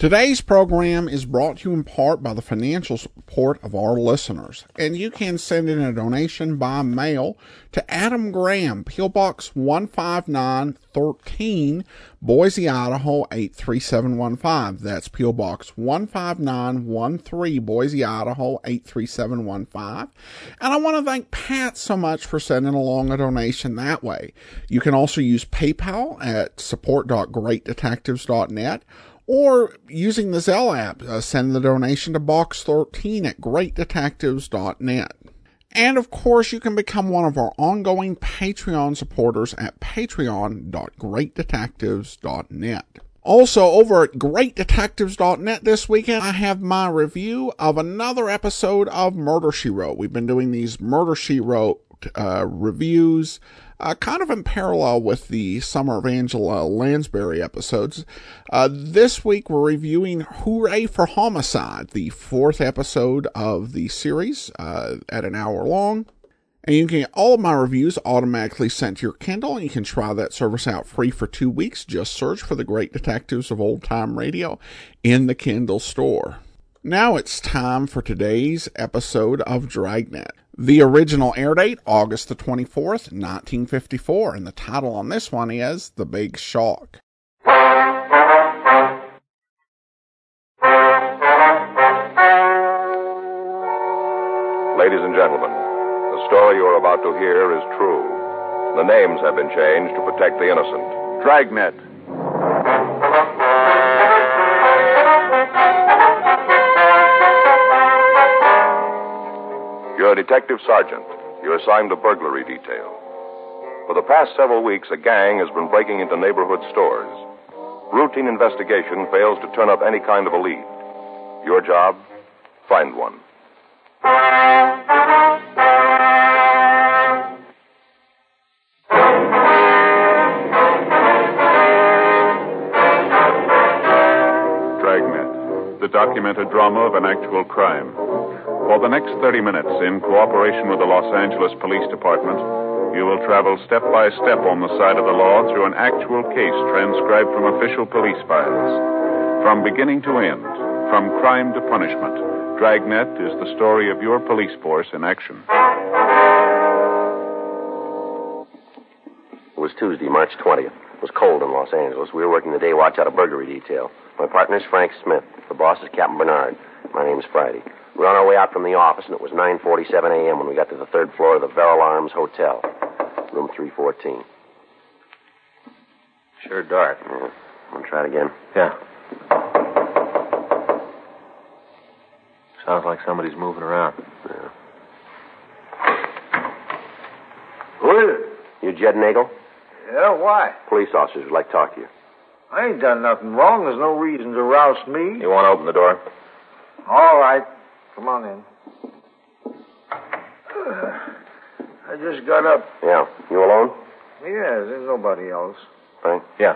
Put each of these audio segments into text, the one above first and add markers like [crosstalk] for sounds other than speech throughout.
Today's program is brought to you in part by the financial support of our listeners, and you can send in a donation by mail to Adam Graham, P.O. Box 15913, Boise, Idaho 83715. That's P.O. Box 15913, Boise, Idaho 83715. And I want to thank Pat so much for sending along a donation that way. You can also use PayPal at support.greatdetectives.net or using the Zelle app, uh, send the donation to box13 at greatdetectives.net. And of course, you can become one of our ongoing Patreon supporters at patreon.greatdetectives.net. Also, over at greatdetectives.net this weekend, I have my review of another episode of Murder She Wrote. We've been doing these Murder She Wrote uh, reviews uh, kind of in parallel with the Summer of Angela Lansbury episodes. Uh, this week we're reviewing Hooray for Homicide, the fourth episode of the series, uh, at an hour long. And you can get all of my reviews automatically sent to your Kindle, and you can try that service out free for two weeks. Just search for the Great Detectives of Old Time Radio in the Kindle store. Now it's time for today's episode of Dragnet. The original air date, August the 24th, 1954, and the title on this one is The Big Shock. Ladies and gentlemen, the story you are about to hear is true. The names have been changed to protect the innocent. Dragnet. Detective sergeant. You're assigned to burglary detail. For the past several weeks, a gang has been breaking into neighborhood stores. Routine investigation fails to turn up any kind of a lead. Your job? Find one. Dragnet, the documented drama of an actual crime. For the next 30 minutes, in cooperation with the Los Angeles Police Department, you will travel step by step on the side of the law through an actual case transcribed from official police files. From beginning to end, from crime to punishment, Dragnet is the story of your police force in action. It was Tuesday, March 20th. It was cold in Los Angeles. We were working the day watch out of burglary detail. My partner's Frank Smith. The boss is Captain Bernard. My name's Friday. We were on our way out from the office, and it was 9.47 a.m. when we got to the third floor of the Verrill Arms Hotel, room 314. Sure dark. Yeah. Want to try it again? Yeah. Sounds like somebody's moving around. Yeah. Who is it? You Jed Nagel? Yeah, why? Police officers would like to talk to you. I ain't done nothing wrong. There's no reason to rouse me. You want to open the door? All right. Come on in. [sighs] I just got up. Yeah. You alone? Yeah, there's nobody else. Frank? Yeah.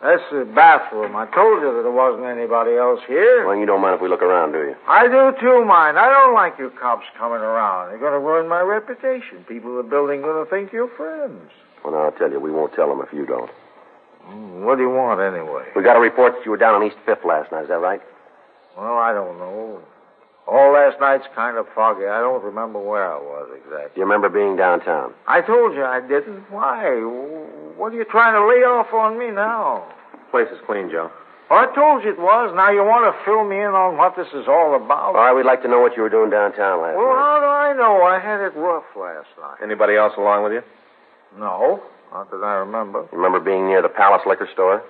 That's the bathroom. I told you that there wasn't anybody else here. Well, you don't mind if we look around, do you? I do too, mind. I don't like you cops coming around. You're going to ruin my reputation. People in the building are going to think you're friends. Well, now, I'll tell you, we won't tell them if you don't. Hmm, What do you want anyway? We got a report that you were down on East Fifth last night. Is that right? Well, I don't know. All last night's kind of foggy. I don't remember where I was Do exactly. you remember being downtown? I told you I didn't. Why? What are you trying to lay off on me now? Place is clean, Joe. Well, I told you it was. Now you want to fill me in on what this is all about? All right, we'd like to know what you were doing downtown last Well, night. how do I know? I had it rough last night. Anybody else along with you? No, not that I remember. You remember being near the Palace Liquor Store?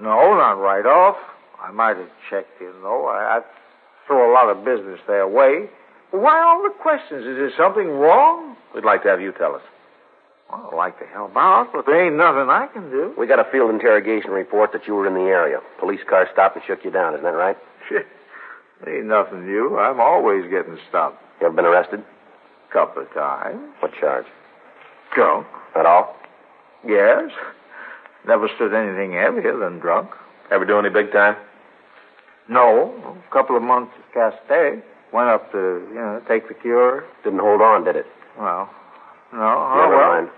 No, not right off. I might have checked in, though. I, I throw a lot of business their way. Why all the questions? Is there something wrong? We'd like to have you tell us. Well, I'd like to help out, but there ain't nothing I can do. We got a field interrogation report that you were in the area. Police car stopped and shook you down. Isn't that right? Ain't nothing new. I'm always getting stopped. You ever been arrested? Couple of times. What charge? Drunk. At all? Yes. Never stood anything heavier than drunk. Ever do any big time? No. A couple of months at Castaic. Went up to, you know, take the cure. Didn't hold on, did it? Well, no. Oh, Never well. mind.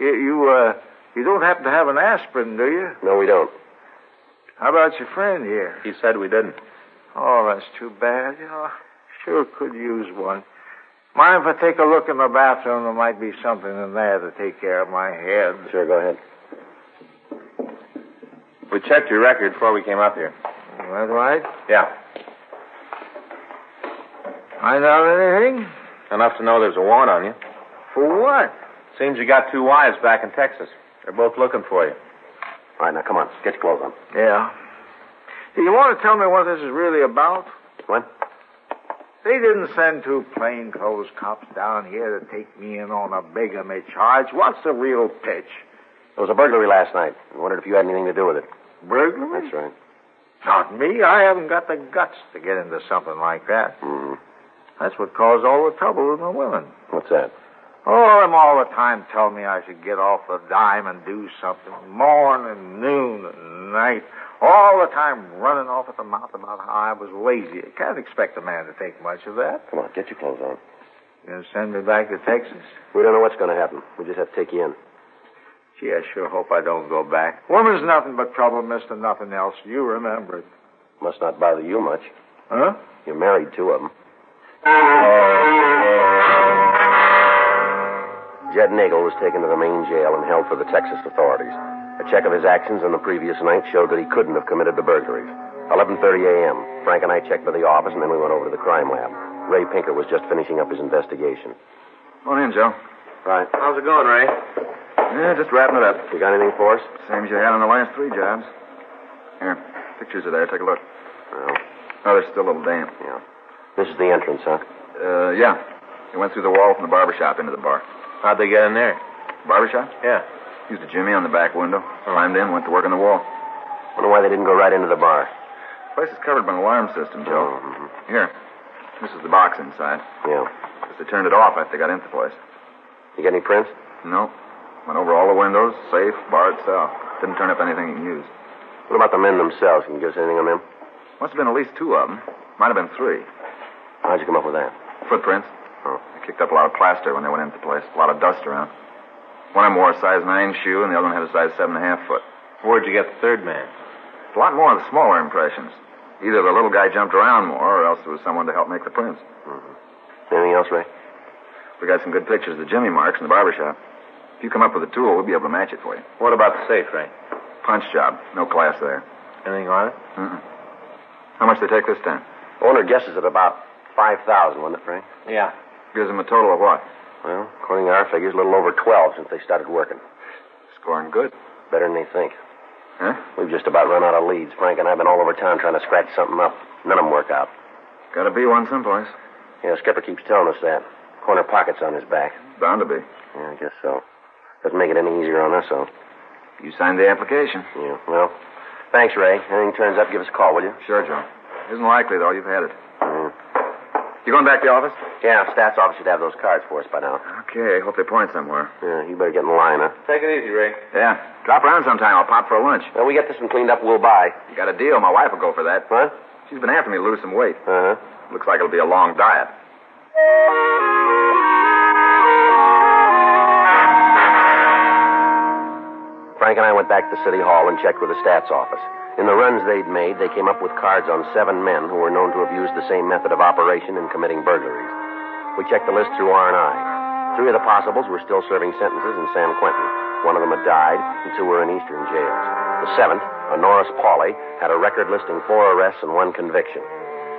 You, you, uh, you don't happen to have an aspirin, do you? No, we don't. How about your friend here? He said we didn't. Oh, that's too bad. You know, sure could use one. Mind if I take a look in the bathroom? There might be something in there to take care of my head. Sure, go ahead. We checked your record before we came up here. Is that right? Yeah. Find out anything? Enough to know there's a warrant on you. For what? Seems you got two wives back in Texas. They're both looking for you. All right, now come on. Get your clothes on. Yeah. Do you want to tell me what this is really about? What? They didn't send two plainclothes cops down here to take me in on a bigamy charge. What's the real pitch? There was a burglary last night. I wondered if you had anything to do with it. Burglary? That's right. Not me. I haven't got the guts to get into something like that. Mm-hmm. That's what caused all the trouble with the women. What's that? Oh, them all the time tell me I should get off the dime and do something. Morning, noon, and night. All the time running off at the mouth about how I was lazy. You can't expect a man to take much of that. Come on, get your clothes on. You're gonna send me back to Texas? We don't know what's going to happen. We just have to take you in. Gee, I sure hope I don't go back. Woman's nothing but trouble, mister, nothing else. You remember it. Must not bother you much. Huh? You're married, two of them. Jed Nagel was taken to the main jail and held for the Texas authorities. A check of his actions on the previous night showed that he couldn't have committed the burglaries. 11.30 a.m. Frank and I checked by the office, and then we went over to the crime lab. Ray Pinker was just finishing up his investigation. Come on in, Joe. Right. How's it going, Ray? Yeah, just wrapping it up. You got anything for us? Same as you had on the last three jobs. Here, pictures are there. Take a look. Well, Oh, they're still a little damp. yeah. This is the entrance, huh? Uh, yeah. They went through the wall from the barber shop into the bar. How'd they get in there? Barber shop? Yeah. Used a jimmy on the back window. Climbed in, went to work on the wall. Wonder why they didn't go right into the bar. The Place is covered by an alarm system, Joe. Mhm. Here. This is the box inside. Yeah. Guess they turned it off after they got into the place. You get any prints? No. Went over all the windows, safe, bar itself. Didn't turn up anything you can use. What about the men themselves? Can you give us anything on them? Must have been at least two of them. Might have been three. How'd you come up with that? Footprints. Oh. They kicked up a lot of plaster when they went into the place. A lot of dust around. One of them wore a size 9 shoe, and the other one had a size 7.5 foot. Where'd you get the third man? A lot more of the smaller impressions. Either the little guy jumped around more, or else there was someone to help make the prints. Mm-hmm. Anything else, Ray? We got some good pictures of the Jimmy marks in the barber shop. If you come up with a tool, we'll be able to match it for you. What about the safe, Ray? Punch job. No class there. Anything on it? Mm-mm. How much they take this time? Owner guesses at about 5000 wasn't it, Frank? Yeah. Gives them a total of what? Well, according to our figures, a little over 12 since they started working. Scoring good. Better than they think. Huh? We've just about run out of leads. Frank and I have been all over town trying to scratch something up. None of them work out. Gotta be one someplace. Yeah, Skipper keeps telling us that. Corner pockets on his back. Bound to be. Yeah, I guess so. Doesn't make it any easier on us, though. You signed the application. Yeah, well, thanks, Ray. Anything turns up, give us a call, will you? Sure, Joe. Isn't likely, though. You've had it. Yeah. You going back to the office? Yeah, Stats office should have those cards for us by now. Okay. Hope they point somewhere. Yeah, you better get in line, huh? Take it easy, Ray. Yeah. Drop around sometime. I'll pop for a lunch. Well, we get this one cleaned up, we'll buy. You got a deal. My wife will go for that. What? She's been after me to lose some weight. Uh-huh. Looks like it'll be a long diet. Frank and I went back to City Hall and checked with the stats office. In the runs they'd made, they came up with cards on seven men who were known to have used the same method of operation in committing burglaries. We checked the list through R&I. Three of the possibles were still serving sentences in San Quentin. One of them had died, and two were in eastern jails. The seventh, a Norris Pauley, had a record listing four arrests and one conviction.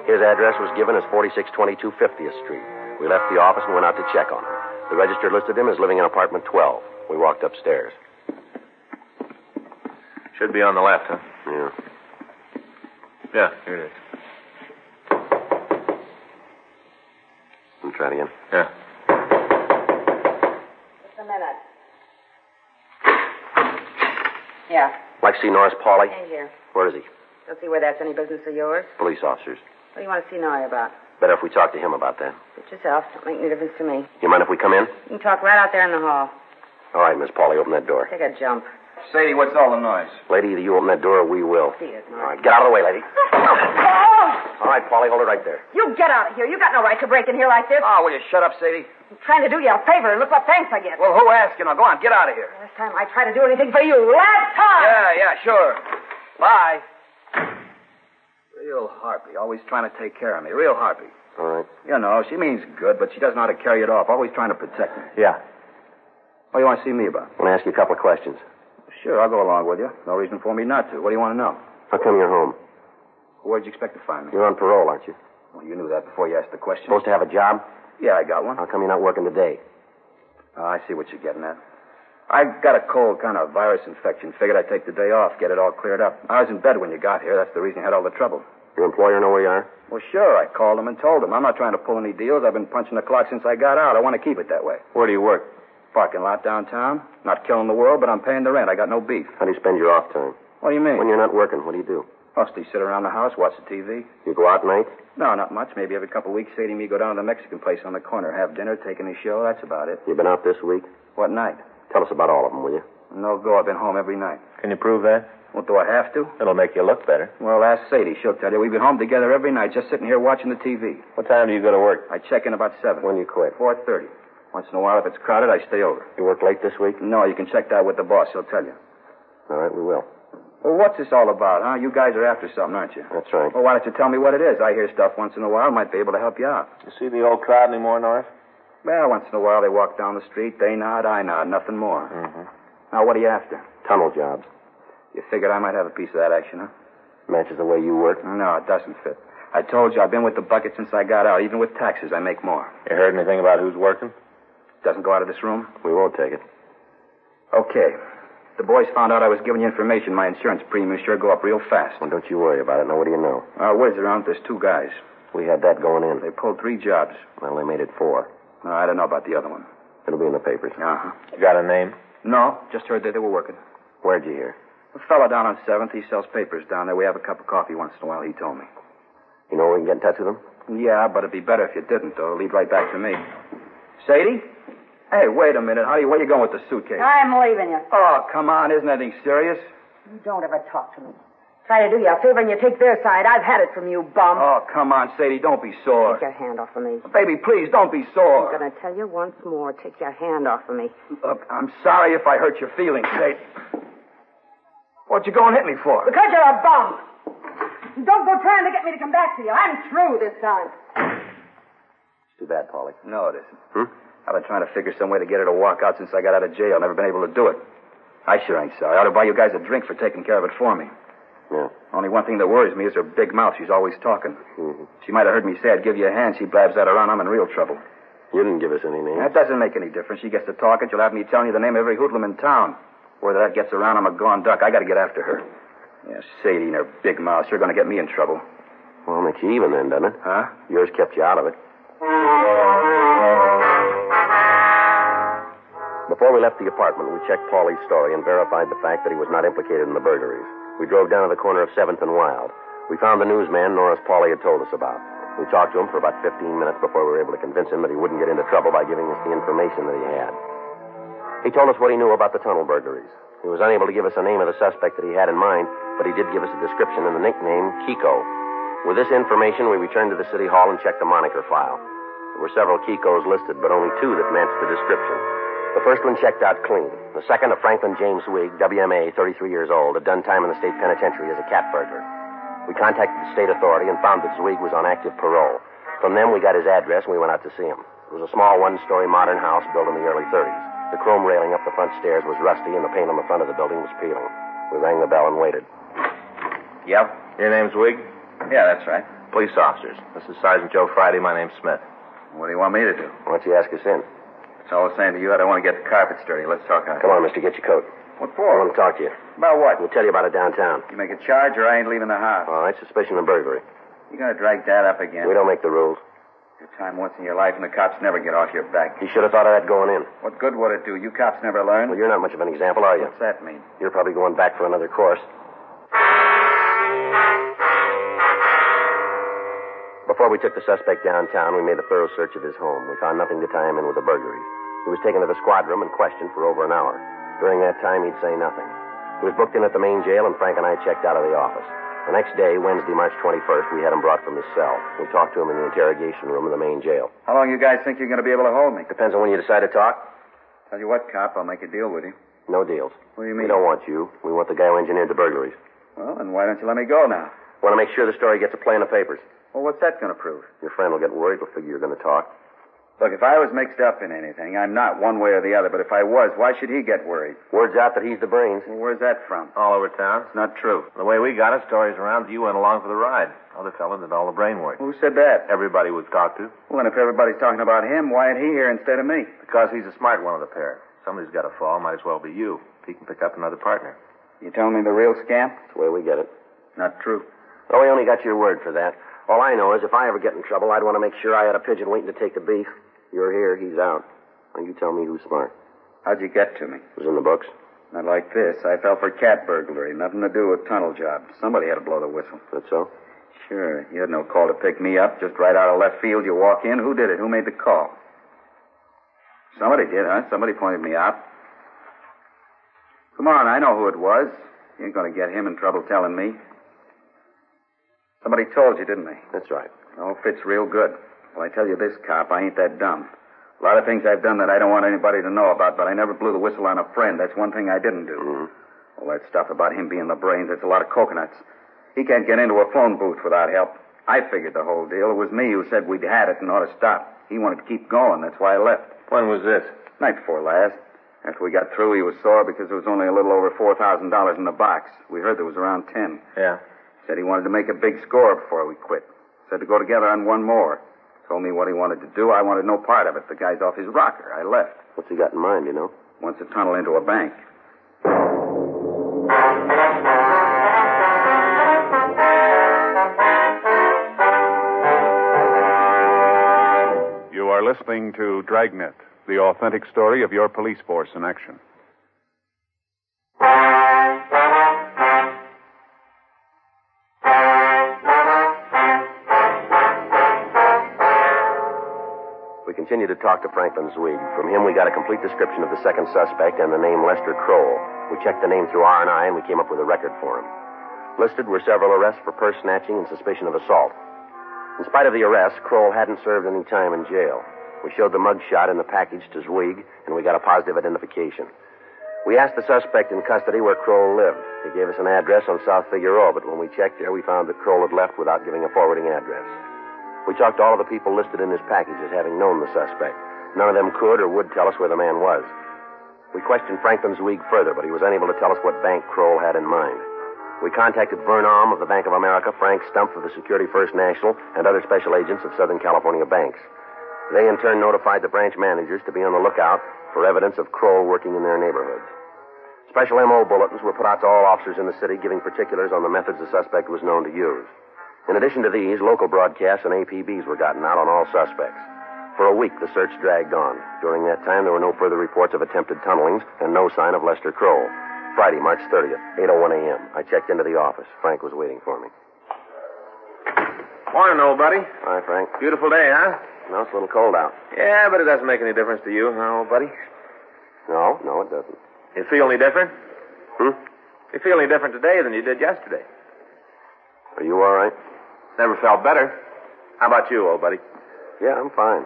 His address was given as 4622 50th Street. We left the office and went out to check on him. The register listed him as living in apartment 12. We walked upstairs. Should be on the left, huh? Yeah. Yeah, here it is. Let me try it again. Yeah. Just a minute. Yeah, Like to see Norris Pauley? in here. Where is he? Don't see where that's any business of yours. Police officers. What do you want to see Norris about? Better if we talk to him about that. Suit yourself. Don't make any difference to me. You mind if we come in? You can talk right out there in the hall. All right, Miss Polly, open that door. Take a jump. Sadie, what's all the noise? Lady, either you open that door or we will. See it, All get out of the way, lady. Oh! All right, Polly, hold it right there. You get out of here. You got no right to break in here like this. Oh, will you shut up, Sadie? I'm trying to do you a favor, and look what thanks I get. Well, who asked you? Now, go on, get out of here. Last time I tried to do anything for you. Last time! Yeah, yeah, sure. Bye. Real harpy, always trying to take care of me. Real harpy. All right. You know, she means good, but she doesn't know how to carry it off. Always trying to protect me. Yeah. What do you want to see me about? I want to ask you a couple of questions. Sure, I'll go along with you. No reason for me not to. What do you want to know? How come you're home? Where'd you expect to find me? You're on parole, aren't you? Well, you knew that before you asked the question. Supposed to have a job? Yeah, I got one. How come you're not working today? Oh, I see what you're getting at. I got a cold kind of virus infection. Figured I'd take the day off, get it all cleared up. I was in bed when you got here. That's the reason you had all the trouble. Your employer know where you are? Well, sure, I called him and told him. I'm not trying to pull any deals. I've been punching the clock since I got out. I want to keep it that way. Where do you work? Parking lot downtown. Not killing the world, but I'm paying the rent. I got no beef. How do you spend your off time? What do you mean? When you're not working, what do you do? Mostly sit around the house, watch the TV. You go out nights? No, not much. Maybe every couple of weeks, Sadie and me go down to the Mexican place on the corner, have dinner, take in a show. That's about it. You been out this week? What night? Tell us about all of them, will you? No go. I've been home every night. Can you prove that? Well, do I have to? It'll make you look better. Well, ask Sadie. She'll tell you. We've been home together every night, just sitting here watching the TV. What time do you go to work? I check in about seven. When you quit? Four thirty. Once in a while, if it's crowded, I stay over. You work late this week? No, you can check that with the boss. He'll tell you. All right, we will. Well, what's this all about, huh? You guys are after something, aren't you? That's right. Well, why don't you tell me what it is? I hear stuff once in a while. Might be able to help you out. You see the old crowd anymore, Norris? Well, once in a while they walk down the street. They nod, I nod. Nothing more. Mm-hmm. Now, what are you after? Tunnel jobs. You figured I might have a piece of that action, huh? Matches the way you work. No, it doesn't fit. I told you I've been with the bucket since I got out. Even with taxes, I make more. You heard anything about who's working? Doesn't go out of this room? We won't take it. Okay. The boys found out I was giving you information. My insurance premiums sure go up real fast. Well, don't you worry about it. Now, what do you know? Uh, word's around there's two guys. We had that going in. They pulled three jobs. Well, they made it four. No, I don't know about the other one. It'll be in the papers. Uh-huh. You got a name? No, just heard that they were working. Where'd you hear? A fellow down on 7th, he sells papers down there. We have a cup of coffee once in a while, he told me. You know where we can get in touch with them? Yeah, but it'd be better if you didn't, though. Lead right back to me. Sadie? Hey, wait a minute. honey. do you, where you going with the suitcase? I'm leaving you. Oh, come on. Isn't anything serious? You don't ever talk to me. Try to do you a favor and you take their side. I've had it from you, bum. Oh, come on, Sadie. Don't be sore. Take your hand off of me. Baby, please, don't be sore. I'm going to tell you once more. Take your hand off of me. Look, I'm sorry if I hurt your feelings, Sadie. What'd you go and hit me for? Because you're a bum. Don't go trying to get me to come back to you. I'm through this time. It's too bad, Polly. No, it isn't. Hmm? I've been trying to figure some way to get her to walk out since I got out of jail. Never been able to do it. I sure ain't sorry. I ought to buy you guys a drink for taking care of it for me. Yeah. Only one thing that worries me is her big mouth. She's always talking. Mhm. She might have heard me say I'd give you a hand. She blabs that around. I'm in real trouble. You didn't give us any names. That doesn't make any difference. She gets to talking. She'll have me telling you the name of every hoodlum in town. Whether that gets around, I'm a gone duck. I got to get after her. Yeah, Sadie and her big mouth. She's going to get me in trouble. Well, it makes you even then, doesn't it? Huh? Yours kept you out of it. Before we left the apartment, we checked Pauley's story and verified the fact that he was not implicated in the burglaries. We drove down to the corner of 7th and Wild. We found the newsman Norris Paulie had told us about. We talked to him for about 15 minutes before we were able to convince him that he wouldn't get into trouble by giving us the information that he had. He told us what he knew about the tunnel burglaries. He was unable to give us the name of the suspect that he had in mind, but he did give us a description and the nickname Kiko. With this information, we returned to the city hall and checked the moniker file. There were several Kikos listed, but only two that matched the description. The first one checked out clean. The second, a Franklin James Zweig, WMA, 33 years old, had done time in the state penitentiary as a cat burglar. We contacted the state authority and found that Zweig was on active parole. From them, we got his address and we went out to see him. It was a small one-story modern house built in the early 30s. The chrome railing up the front stairs was rusty and the paint on the front of the building was peeling. We rang the bell and waited. Yep. Your name's Zweig? Yeah, that's right. Police officers. This is Sergeant Joe Friday. My name's Smith. What do you want me to do? Why don't you ask us in? It's all the same to you. I don't want to get the carpets dirty. Let's talk on it. Come on, mister, get your coat. What for? I want to talk to you. About what? We'll tell you about it downtown. You make a charge or I ain't leaving the house. All right, suspicion of burglary. You're going to drag that up again. We don't make the rules. Your time once in your life and the cops never get off your back. You should have thought of that going in. What good would it do? You cops never learn. Well, you're not much of an example, are you? What's that mean? You're probably going back for another course. Before we took the suspect downtown, we made a thorough search of his home. We found nothing to tie him in with the burglaries. He was taken to the squad room and questioned for over an hour. During that time, he'd say nothing. He was booked in at the main jail, and Frank and I checked out of the office. The next day, Wednesday, March 21st, we had him brought from his cell. We talked to him in the interrogation room of the main jail. How long you guys think you're going to be able to hold me? Depends on when you decide to talk. Tell you what, cop, I'll make a deal with you. No deals. What do you mean? We don't want you. We want the guy who engineered the burglaries. Well, then why don't you let me go now? Want to make sure the story gets a play in the papers. Well, what's that going to prove? Your friend will get worried. He'll figure you're going to talk. Look, if I was mixed up in anything, I'm not one way or the other, but if I was, why should he get worried? Word's out that he's the brains. Well, where's that from? All over town. It's not true. The way we got it, stories around you went along for the ride. Other fella did all the brain work. Who said that? Everybody we've talked to. Well, and if everybody's talking about him, why ain't he here instead of me? Because he's a smart one of the pair. Somebody's got to fall. Might as well be you. He can pick up another partner. You telling me the real scam? That's the way we get it. Not true. Oh, we only got your word for that. All I know is if I ever get in trouble, I'd want to make sure I had a pigeon waiting to take the beef. You're here, he's out. Now you tell me who's smart. How'd you get to me? It was in the books. Not like this. I fell for cat burglary. Nothing to do with tunnel job. Somebody had to blow the whistle. That's so? Sure. You had no call to pick me up. Just right out of left field, you walk in. Who did it? Who made the call? Somebody did, huh? Somebody pointed me out. Come on, I know who it was. You ain't going to get him in trouble telling me. Somebody told you, didn't they? That's right. Oh, fits real good. Well, I tell you this, cop, I ain't that dumb. A lot of things I've done that I don't want anybody to know about, but I never blew the whistle on a friend. That's one thing I didn't do. Mm-hmm. All that stuff about him being the brains, that's a lot of coconuts. He can't get into a phone booth without help. I figured the whole deal. It was me who said we'd had it and ought to stop. He wanted to keep going. That's why I left. When was this? Night before last. After we got through, he was sore because there was only a little over $4,000 in the box. We heard there was around 10. Yeah. Said he wanted to make a big score before we quit. Said to go together on one more. Told me what he wanted to do. I wanted no part of it. The guy's off his rocker. I left. What's he got in mind, you know? Wants to tunnel into a bank. You are listening to Dragnet, the authentic story of your police force in action. Continued to talk to Franklin Zweig. From him, we got a complete description of the second suspect and the name Lester Kroll. We checked the name through R&I, and we came up with a record for him. Listed were several arrests for purse snatching and suspicion of assault. In spite of the arrest, Kroll hadn't served any time in jail. We showed the mug shot in the package to Zweig, and we got a positive identification. We asked the suspect in custody where Kroll lived. He gave us an address on South Figueroa, but when we checked there, we found that Kroll had left without giving a forwarding address. We talked to all of the people listed in his package as having known the suspect. None of them could or would tell us where the man was. We questioned Franklin Zweig further, but he was unable to tell us what bank Kroll had in mind. We contacted Vern Alm of the Bank of America, Frank Stump of the Security First National, and other special agents of Southern California banks. They in turn notified the branch managers to be on the lookout for evidence of Kroll working in their neighborhoods. Special MO bulletins were put out to all officers in the city giving particulars on the methods the suspect was known to use. In addition to these, local broadcasts and APBs were gotten out on all suspects. For a week, the search dragged on. During that time, there were no further reports of attempted tunnelings and no sign of Lester Kroll. Friday, March 30th, 8.01 a.m. I checked into the office. Frank was waiting for me. Morning, old buddy. Hi, Frank. Beautiful day, huh? No, it's a little cold out. Yeah, but it doesn't make any difference to you, huh, old buddy? No, no, it doesn't. You feel any different? Hmm? You feel any different today than you did yesterday? Are you all right? Never felt better. How about you, old buddy? Yeah, I'm fine.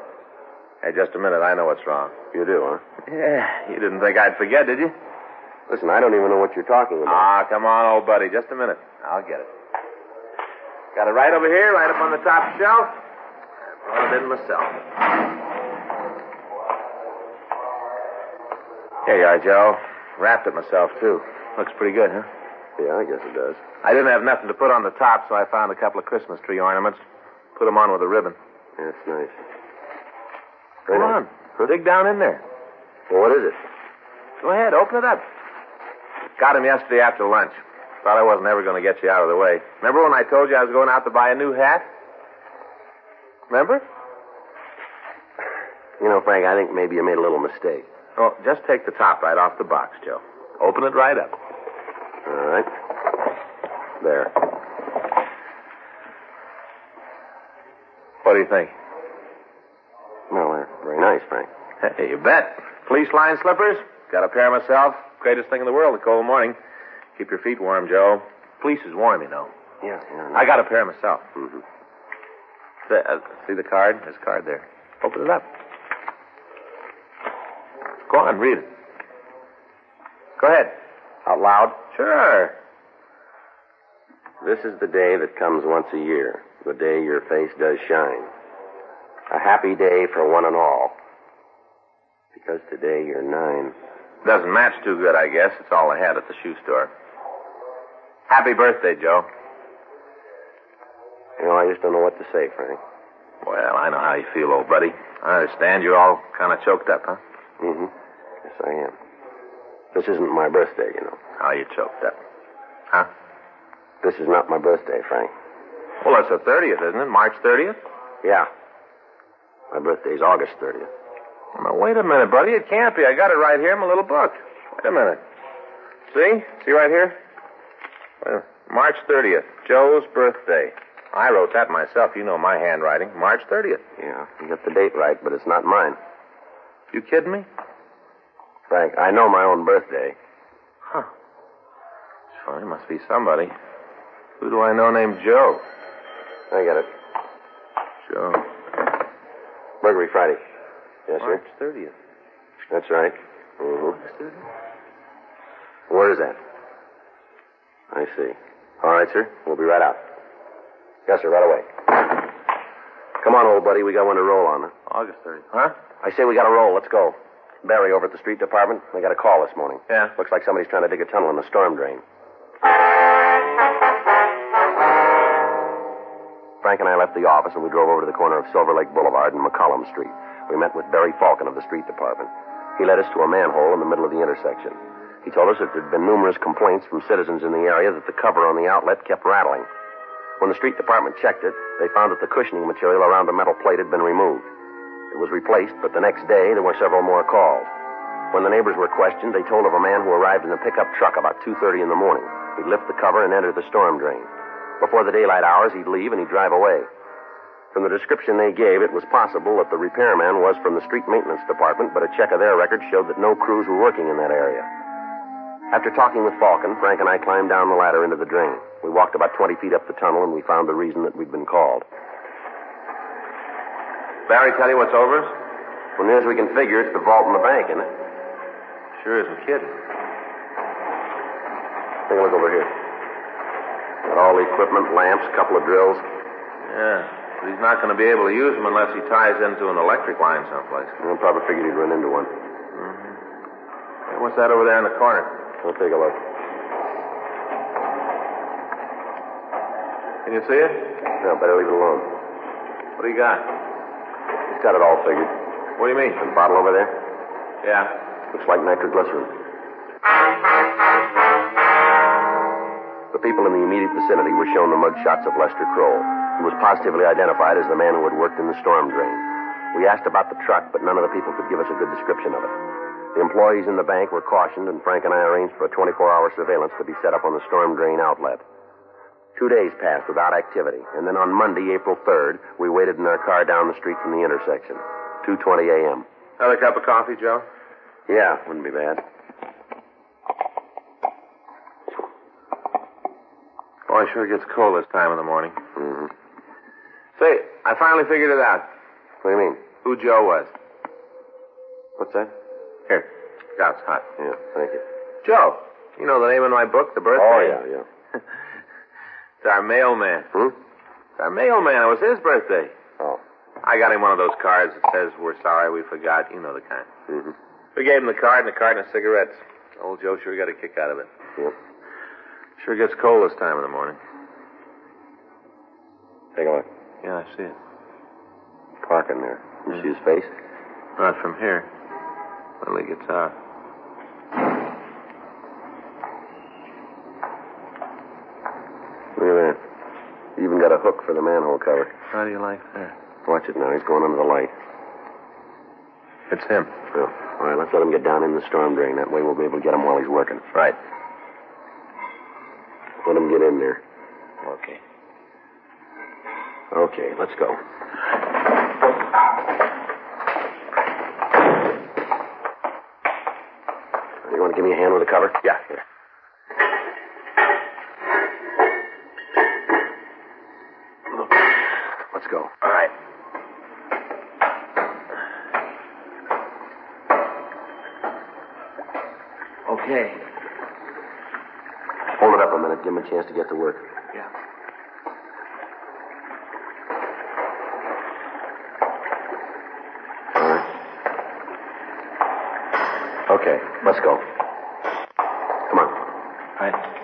Hey, just a minute. I know what's wrong. You do, huh? Yeah, you didn't think I'd forget, did you? Listen, I don't even know what you're talking about. Ah, come on, old buddy. Just a minute. I'll get it. Got it right over here, right up on the top shelf. I brought it in myself. Here you are, Joe. Wrapped it myself, too. Looks pretty good, huh? Yeah, I guess it does. I didn't have nothing to put on the top, so I found a couple of Christmas tree ornaments. Put them on with a ribbon. Yeah, it's nice. Nice. on. Dig down in there. Well, what is it? Go ahead, open it up. Got him yesterday after lunch. Thought I wasn't ever going to get you out of the way. Remember when I told you I was going out to buy a new hat? Remember? You know, Frank, I think maybe you made a little mistake. Oh, just take the top right off the box, Joe. Open it right up. All right. There. What do you think? Well, they're very nice, Frank. Hey, you bet. Police line slippers? Got a pair myself. Greatest thing in the world, a cold morning. Keep your feet warm, Joe. Police is warm, you know. Yeah, yeah. I got a pair myself. Mhm. See, uh, see the card? There's a card there. Open it up. Go on, read it. Go ahead. Out loud. Sure. This is the day that comes once a year, the day your face does shine. A happy day for one and all. Because today you're nine. Doesn't match too good, I guess. It's all I had at the shoe store. Happy birthday, Joe. You know, I just don't know what to say, Frank. Well, I know how you feel, old buddy. I understand you're all kind of choked up, huh? Mm-hmm. Yes, I am. This isn't my birthday, you know. How you choked up? Huh? This is not my birthday, Frank. Well, that's the 30th, isn't it? March 30th? Yeah. My birthday's August 30th. Now, wait a minute, buddy. It can't be. I got it right here in my little book. Wait a minute. See? See right here? March 30th, Joe's birthday. I wrote that myself. You know my handwriting. March 30th. Yeah, you got the date right, but it's not mine. You kidding me? Frank, I know my own birthday. Huh. It's funny. Must be somebody. Who do I know named Joe? I get it. Joe. Burglary Friday. Yes, March sir. 30th. That's right. Mm-hmm. Where is that? I see. All right, sir. We'll be right out. Yes, sir. Right away. Come on, old buddy. We got one to roll on. August 30th. Huh? I say we got to roll. Let's go. Barry over at the street department. They got a call this morning. Yeah. Looks like somebody's trying to dig a tunnel in the storm drain. Frank and I left the office and we drove over to the corner of Silver Lake Boulevard and McCollum Street. We met with Barry Falcon of the street department. He led us to a manhole in the middle of the intersection. He told us that there had been numerous complaints from citizens in the area that the cover on the outlet kept rattling. When the street department checked it, they found that the cushioning material around the metal plate had been removed. It was replaced, but the next day there were several more calls. When the neighbors were questioned, they told of a man who arrived in a pickup truck about 2.30 in the morning. He'd lift the cover and enter the storm drain. Before the daylight hours, he'd leave and he'd drive away. From the description they gave, it was possible that the repairman was from the street maintenance department, but a check of their records showed that no crews were working in that area. After talking with Falcon, Frank and I climbed down the ladder into the drain. We walked about 20 feet up the tunnel, and we found the reason that we'd been called. Barry tell you what's over us? Well, near as we can figure, it's the vault in the bank, isn't it? Sure isn't kidding. Take a look over here. Got all the equipment, lamps, couple of drills. Yeah. But he's not going to be able to use them unless he ties into an electric line someplace. I probably figured he'd run into one. Mm-hmm. Hey, what's that over there in the corner? We'll take a look. Can you see it? No, better leave it alone. What do you got? He's got it all figured. What do you mean? The bottle over there Yeah. looks like nitroglycerin. The people in the immediate vicinity were shown the mug shots of Lester Kroll, who was positively identified as the man who had worked in the storm drain. We asked about the truck, but none of the people could give us a good description of it. The employees in the bank were cautioned, and Frank and I arranged for a 24 hour surveillance to be set up on the storm drain outlet. Two days passed without activity, and then on Monday, April 3rd, we waited in our car down the street from the intersection. 2.20 a.m. Another cup of coffee, Joe? Yeah, wouldn't be bad. Oh, it sure gets cold this time in the morning. Mm-hmm. Say, I finally figured it out. What do you mean? Who Joe was. What's that? Here. It's hot. Yeah, thank you. Joe. You know the name of my book, The Birthday? Oh, yeah, yeah. [laughs] It's our mailman. Hmm? It's our mailman. It was his birthday. Oh. I got him one of those cards that says, We're sorry we forgot. You know the kind. Mm-hmm. We gave him the card and a carton of cigarettes. Old Joe sure got a kick out of it. Yep. Sure gets cold this time of the morning. Take a look. Yeah, I see it. Parking there. You see his face? Not from here. Well, he gets out. Look at that. He even got a hook for the manhole cover. How do you like that? Watch it now. He's going under the light. It's him. Well, all right, let's let him get down in the storm drain. That way we'll be able to get him while he's working. Right. Let him get in there. Okay. Okay, let's go. You want to give me a hand with the cover? Yeah. Here. Let's go. All right. Okay. Hold it up a minute. Give him a chance to get to work. Yeah. All right. Okay, let's go. Come on. Right.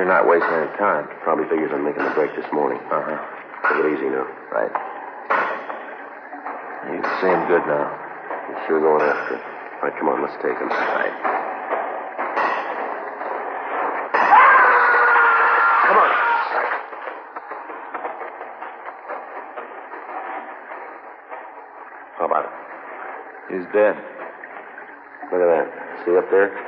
You sure not wasting any time. Probably figures on making the break this morning. Uh huh. Take it easy now. Right. You seem good now. He's sure going after it. All right, come on, let's take him. Right. Come on. How about it? He's dead. Look at that. See up there?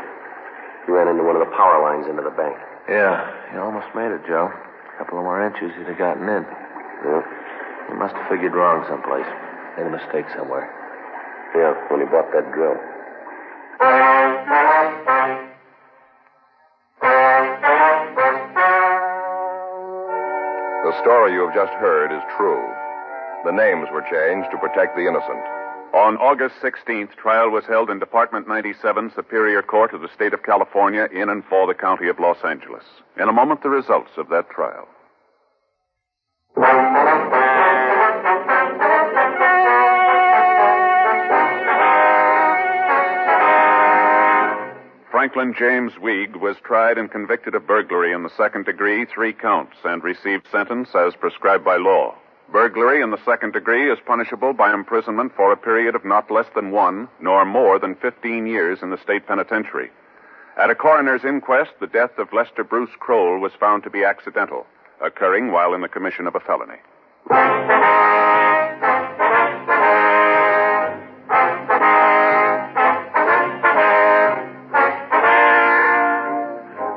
He ran into one of the power lines into the bank. Yeah, he almost made it, Joe. A couple of more inches, he'd have gotten in. Yeah? He must have figured wrong someplace. Made a mistake somewhere. Yeah, when he bought that drill. The story you have just heard is true. The names were changed to protect the innocent. On August 16th, trial was held in Department 97, Superior Court of the State of California, in and for the County of Los Angeles. In a moment, the results of that trial. Franklin James Zweig was tried and convicted of burglary in the second degree, three counts, and received sentence as prescribed by law. Burglary in the second degree is punishable by imprisonment for a period of not less than one, nor more than 15 years in the state penitentiary. At a coroner's inquest, the death of Lester Bruce Kroll was found to be accidental, occurring while in the commission of a felony.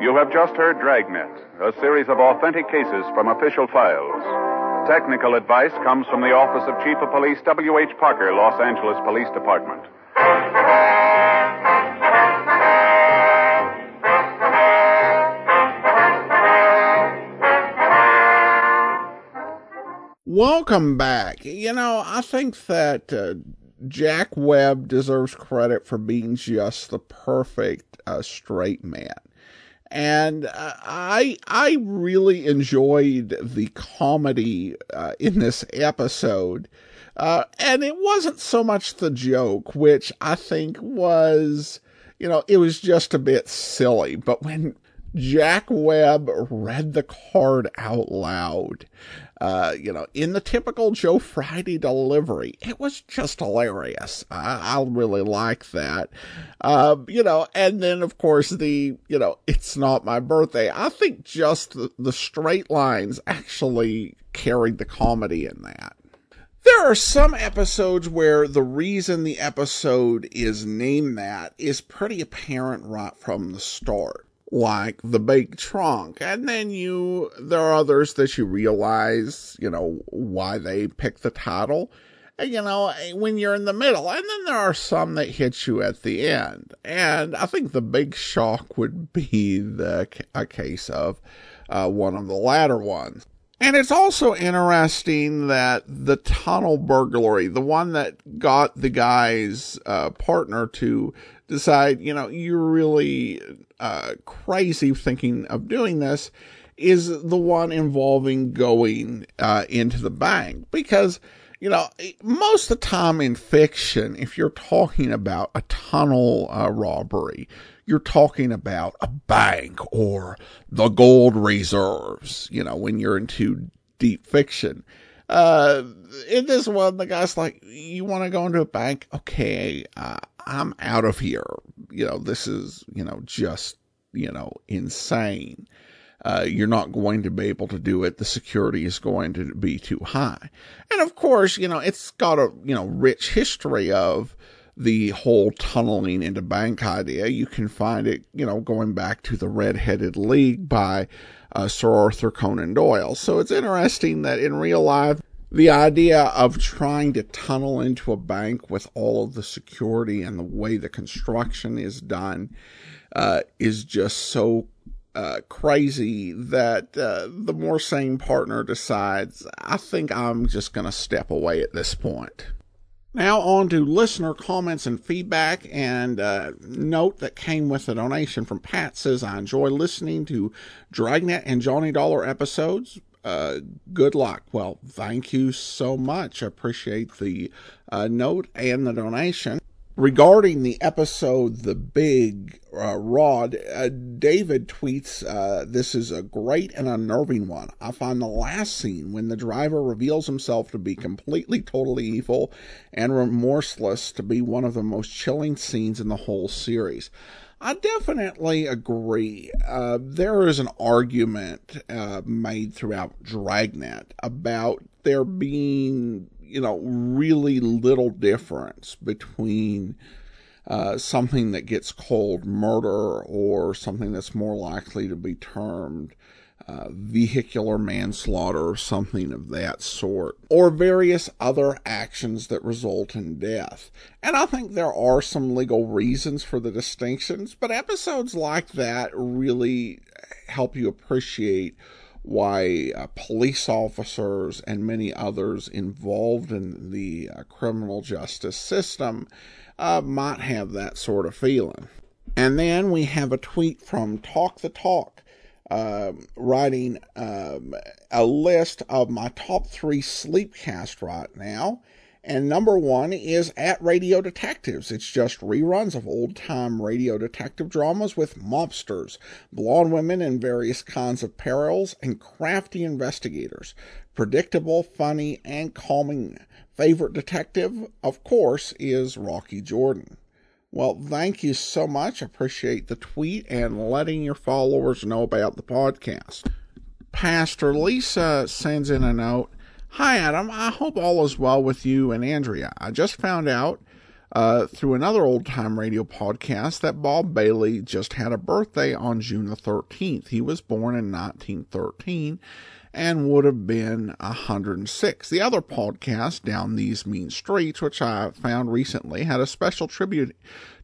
You have just heard Dragnet, a series of authentic cases from official files. Technical advice comes from the Office of Chief of Police W.H. Parker, Los Angeles Police Department. Welcome back. You know, I think that uh, Jack Webb deserves credit for being just the perfect uh, straight man. And uh, I I really enjoyed the comedy uh, in this episode. Uh, and it wasn't so much the joke, which I think was, you know, it was just a bit silly. But when Jack Webb read the card out loud, uh, you know, in the typical Joe Friday delivery. It was just hilarious. I, really like that. Uh, you know, and then of course the, you know, it's not my birthday. I think just the, the straight lines actually carried the comedy in that. There are some episodes where the reason the episode is named that is pretty apparent right from the start like the big trunk. And then you, there are others that you realize, you know, why they picked the title, you know, when you're in the middle. And then there are some that hit you at the end. And I think the big shock would be the, a case of uh, one of the latter ones. And it's also interesting that the tunnel burglary, the one that got the guy's uh, partner to decide, you know, you're really uh, crazy thinking of doing this, is the one involving going uh, into the bank. Because, you know, most of the time in fiction, if you're talking about a tunnel uh, robbery, you're talking about a bank or the gold reserves, you know, when you're into deep fiction. Uh, in this one, the guy's like, you want to go into a bank? Okay, uh, I'm out of here. You know, this is, you know, just, you know, insane. Uh, you're not going to be able to do it. The security is going to be too high. And of course, you know, it's got a, you know, rich history of the whole tunneling into bank idea. You can find it, you know, going back to the Red-Headed League by uh, Sir Arthur Conan Doyle. So it's interesting that in real life, the idea of trying to tunnel into a bank with all of the security and the way the construction is done uh, is just so uh, crazy that uh, the more sane partner decides, I think I'm just going to step away at this point. Now, on to listener comments and feedback. And uh, note that came with a donation from Pat says, I enjoy listening to Dragnet and Johnny Dollar episodes. Uh, good luck. Well, thank you so much. Appreciate the uh, note and the donation regarding the episode The Big uh, Rod, uh, David tweets, uh, This is a great and unnerving one. I find the last scene when the driver reveals himself to be completely, totally evil and remorseless to be one of the most chilling scenes in the whole series. I definitely agree. Uh, there is an argument uh, made throughout Dragnet about there being you know, really little difference between uh, something that gets called murder or something that's more likely to be termed uh, vehicular manslaughter or something of that sort, or various other actions that result in death. And I think there are some legal reasons for the distinctions, but episodes like that really help you appreciate why uh, police officers and many others involved in the uh, criminal justice system uh, might have that sort of feeling. And then we have a tweet from Talk the Talk. Um, writing um, a list of my top three sleepcast right now. And number one is at Radio Detectives. It's just reruns of old time radio detective dramas with mobsters, blonde women in various kinds of perils, and crafty investigators. Predictable, funny, and calming. Favorite detective, of course, is Rocky Jordan. Well, thank you so much. Appreciate the tweet and letting your followers know about the podcast. Pastor Lisa sends in a note Hi, Adam. I hope all is well with you and Andrea. I just found out uh, through another old time radio podcast that Bob Bailey just had a birthday on June the 13th. He was born in 1913 and would have been 106. The other podcast, Down These Mean Streets, which I found recently, had a special tribute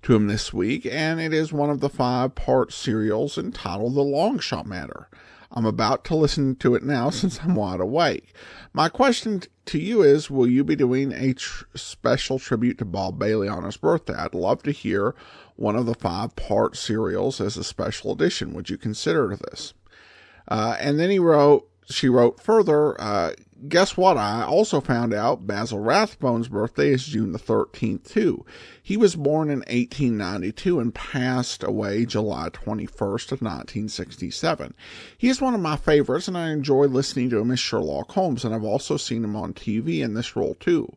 to him this week, and it is one of the five part serials entitled The Long Shot Matter. I'm about to listen to it now [laughs] since I'm wide awake. My question to you is Will you be doing a tr- special tribute to Bob Bailey on his birthday? I'd love to hear one of the five part serials as a special edition. Would you consider this? Uh, and then he wrote, she wrote further, uh, guess what? I also found out Basil Rathbone's birthday is June the 13th, too. He was born in 1892 and passed away July 21st of 1967. He is one of my favorites, and I enjoy listening to him as Sherlock Holmes, and I've also seen him on TV in this role, too.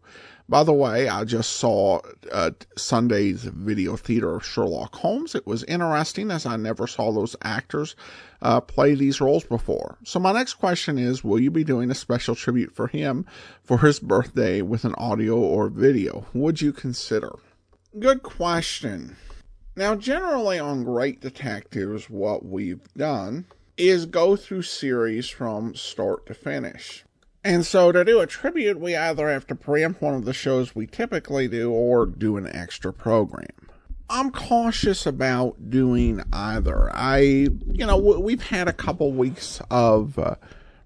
By the way, I just saw uh, Sunday's video theater of Sherlock Holmes. It was interesting as I never saw those actors uh, play these roles before. So, my next question is Will you be doing a special tribute for him for his birthday with an audio or video? Would you consider? Good question. Now, generally on Great Detectives, what we've done is go through series from start to finish. And so to do a tribute, we either have to preempt one of the shows we typically do or do an extra program. I'm cautious about doing either. I, you know, we've had a couple weeks of uh,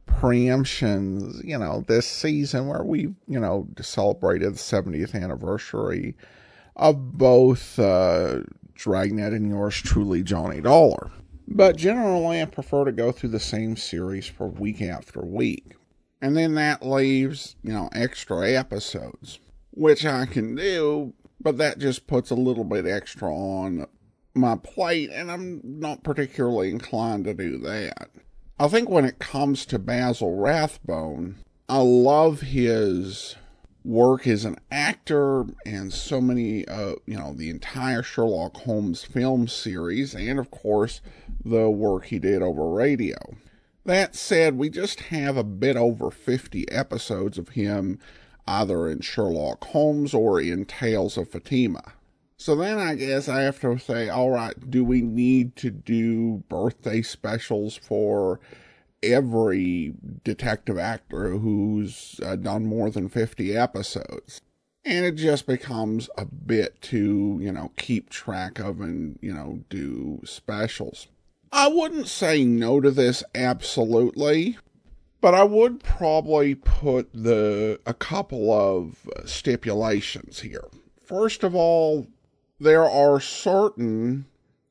preemptions, you know, this season where we, you know, celebrated the 70th anniversary of both uh, Dragnet and yours truly, Johnny Dollar. But generally, I prefer to go through the same series for week after week. And then that leaves, you know, extra episodes, which I can do, but that just puts a little bit extra on my plate, and I'm not particularly inclined to do that. I think when it comes to Basil Rathbone, I love his work as an actor and so many, uh, you know, the entire Sherlock Holmes film series, and of course, the work he did over radio. That said, we just have a bit over 50 episodes of him either in Sherlock Holmes or in Tales of Fatima. So then I guess I have to say, all right, do we need to do birthday specials for every detective actor who's uh, done more than 50 episodes. And it just becomes a bit to, you know, keep track of and, you know, do specials. I wouldn't say no to this absolutely, but I would probably put the a couple of stipulations here. First of all, there are certain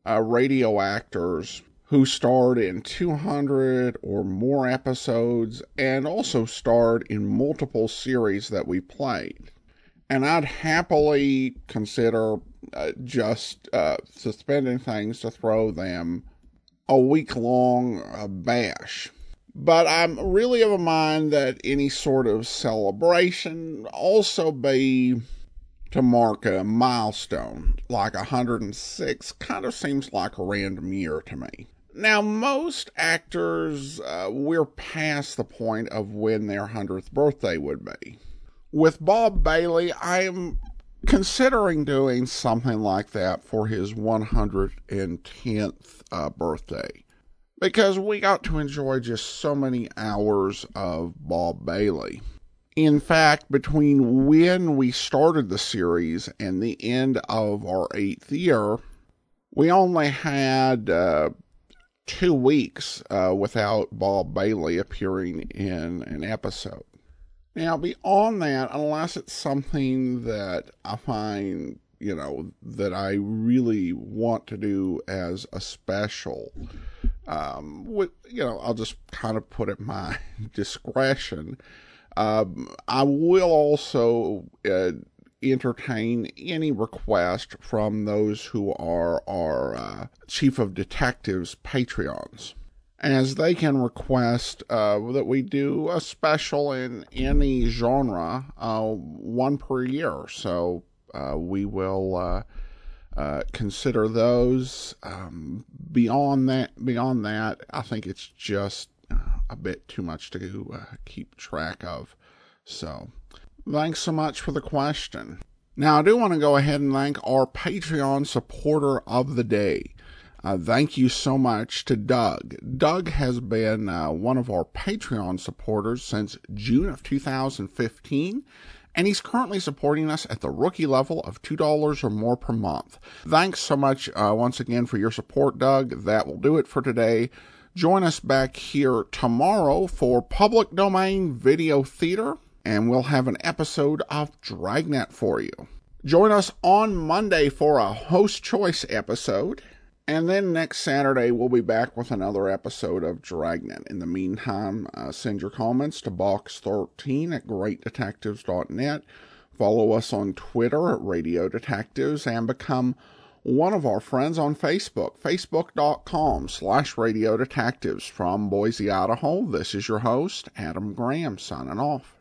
uh, radio actors who starred in 200 or more episodes and also starred in multiple series that we played. And I'd happily consider uh, just uh, suspending things to throw them a week long uh, bash. But I'm really of a mind that any sort of celebration also be to mark a milestone, like 106, kind of seems like a random year to me. Now, most actors, uh, we're past the point of when their 100th birthday would be. With Bob Bailey, I am considering doing something like that for his 110th uh, birthday because we got to enjoy just so many hours of Bob Bailey. In fact, between when we started the series and the end of our eighth year, we only had uh, two weeks uh, without Bob Bailey appearing in an episode. Now, beyond that, unless it's something that I find, you know, that I really want to do as a special, um, with, you know, I'll just kind of put at my [laughs] discretion. Um, I will also uh, entertain any request from those who are our uh, Chief of Detectives Patreons, as they can request uh, that we do a special in any genre, uh, one per year. So we will uh, uh, consider those. Um, beyond that, beyond that, I think it's just a bit too much to keep track of. So. Thanks so much for the question. Now, I do want to go ahead and thank our Patreon supporter of the day. Uh, thank you so much to Doug. Doug has been uh, one of our Patreon supporters since June of 2015, and he's currently supporting us at the rookie level of $2 or more per month. Thanks so much uh, once again for your support, Doug. That will do it for today. Join us back here tomorrow for Public Domain Video Theater and we'll have an episode of Dragnet for you. Join us on Monday for a host choice episode. And then next Saturday, we'll be back with another episode of Dragnet. In the meantime, uh, send your comments to box13 at greatdetectives.net. Follow us on Twitter at Radio Detectives and become one of our friends on Facebook, facebook.com slash Radio Detectives. From Boise, Idaho, this is your host, Adam Graham, signing off.